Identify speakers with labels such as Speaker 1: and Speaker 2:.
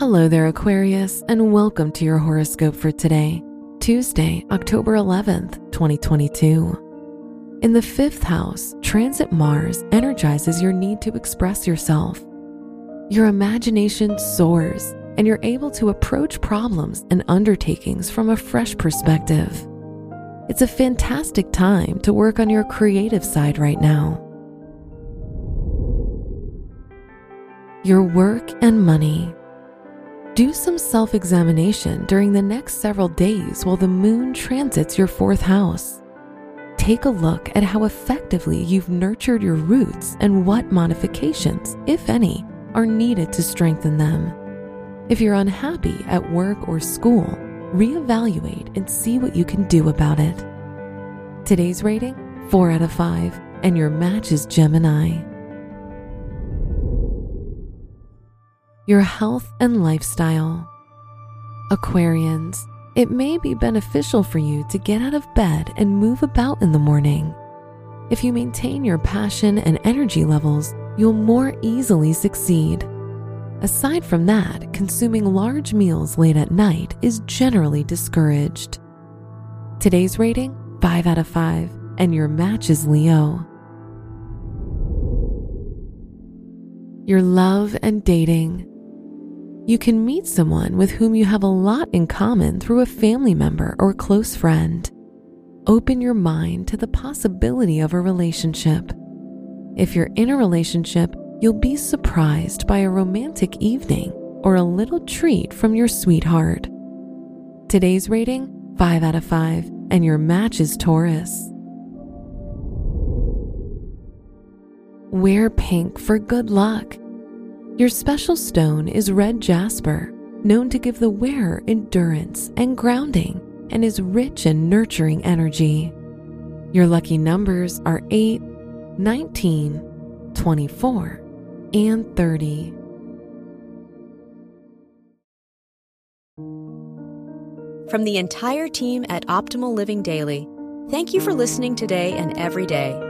Speaker 1: Hello there, Aquarius, and welcome to your horoscope for today, Tuesday, October 11th, 2022. In the fifth house, transit Mars energizes your need to express yourself. Your imagination soars, and you're able to approach problems and undertakings from a fresh perspective. It's a fantastic time to work on your creative side right now. Your work and money. Do some self examination during the next several days while the moon transits your fourth house. Take a look at how effectively you've nurtured your roots and what modifications, if any, are needed to strengthen them. If you're unhappy at work or school, reevaluate and see what you can do about it. Today's rating 4 out of 5, and your match is Gemini. Your health and lifestyle. Aquarians, it may be beneficial for you to get out of bed and move about in the morning. If you maintain your passion and energy levels, you'll more easily succeed. Aside from that, consuming large meals late at night is generally discouraged. Today's rating 5 out of 5, and your match is Leo. Your love and dating you can meet someone with whom you have a lot in common through a family member or close friend. Open your mind to the possibility of a relationship. If you're in a relationship, you'll be surprised by a romantic evening or a little treat from your sweetheart. Today's rating 5 out of 5, and your match is Taurus. Wear pink for good luck. Your special stone is red jasper, known to give the wearer endurance and grounding and is rich in nurturing energy. Your lucky numbers are 8, 19, 24, and 30.
Speaker 2: From the entire team at Optimal Living Daily, thank you for listening today and every day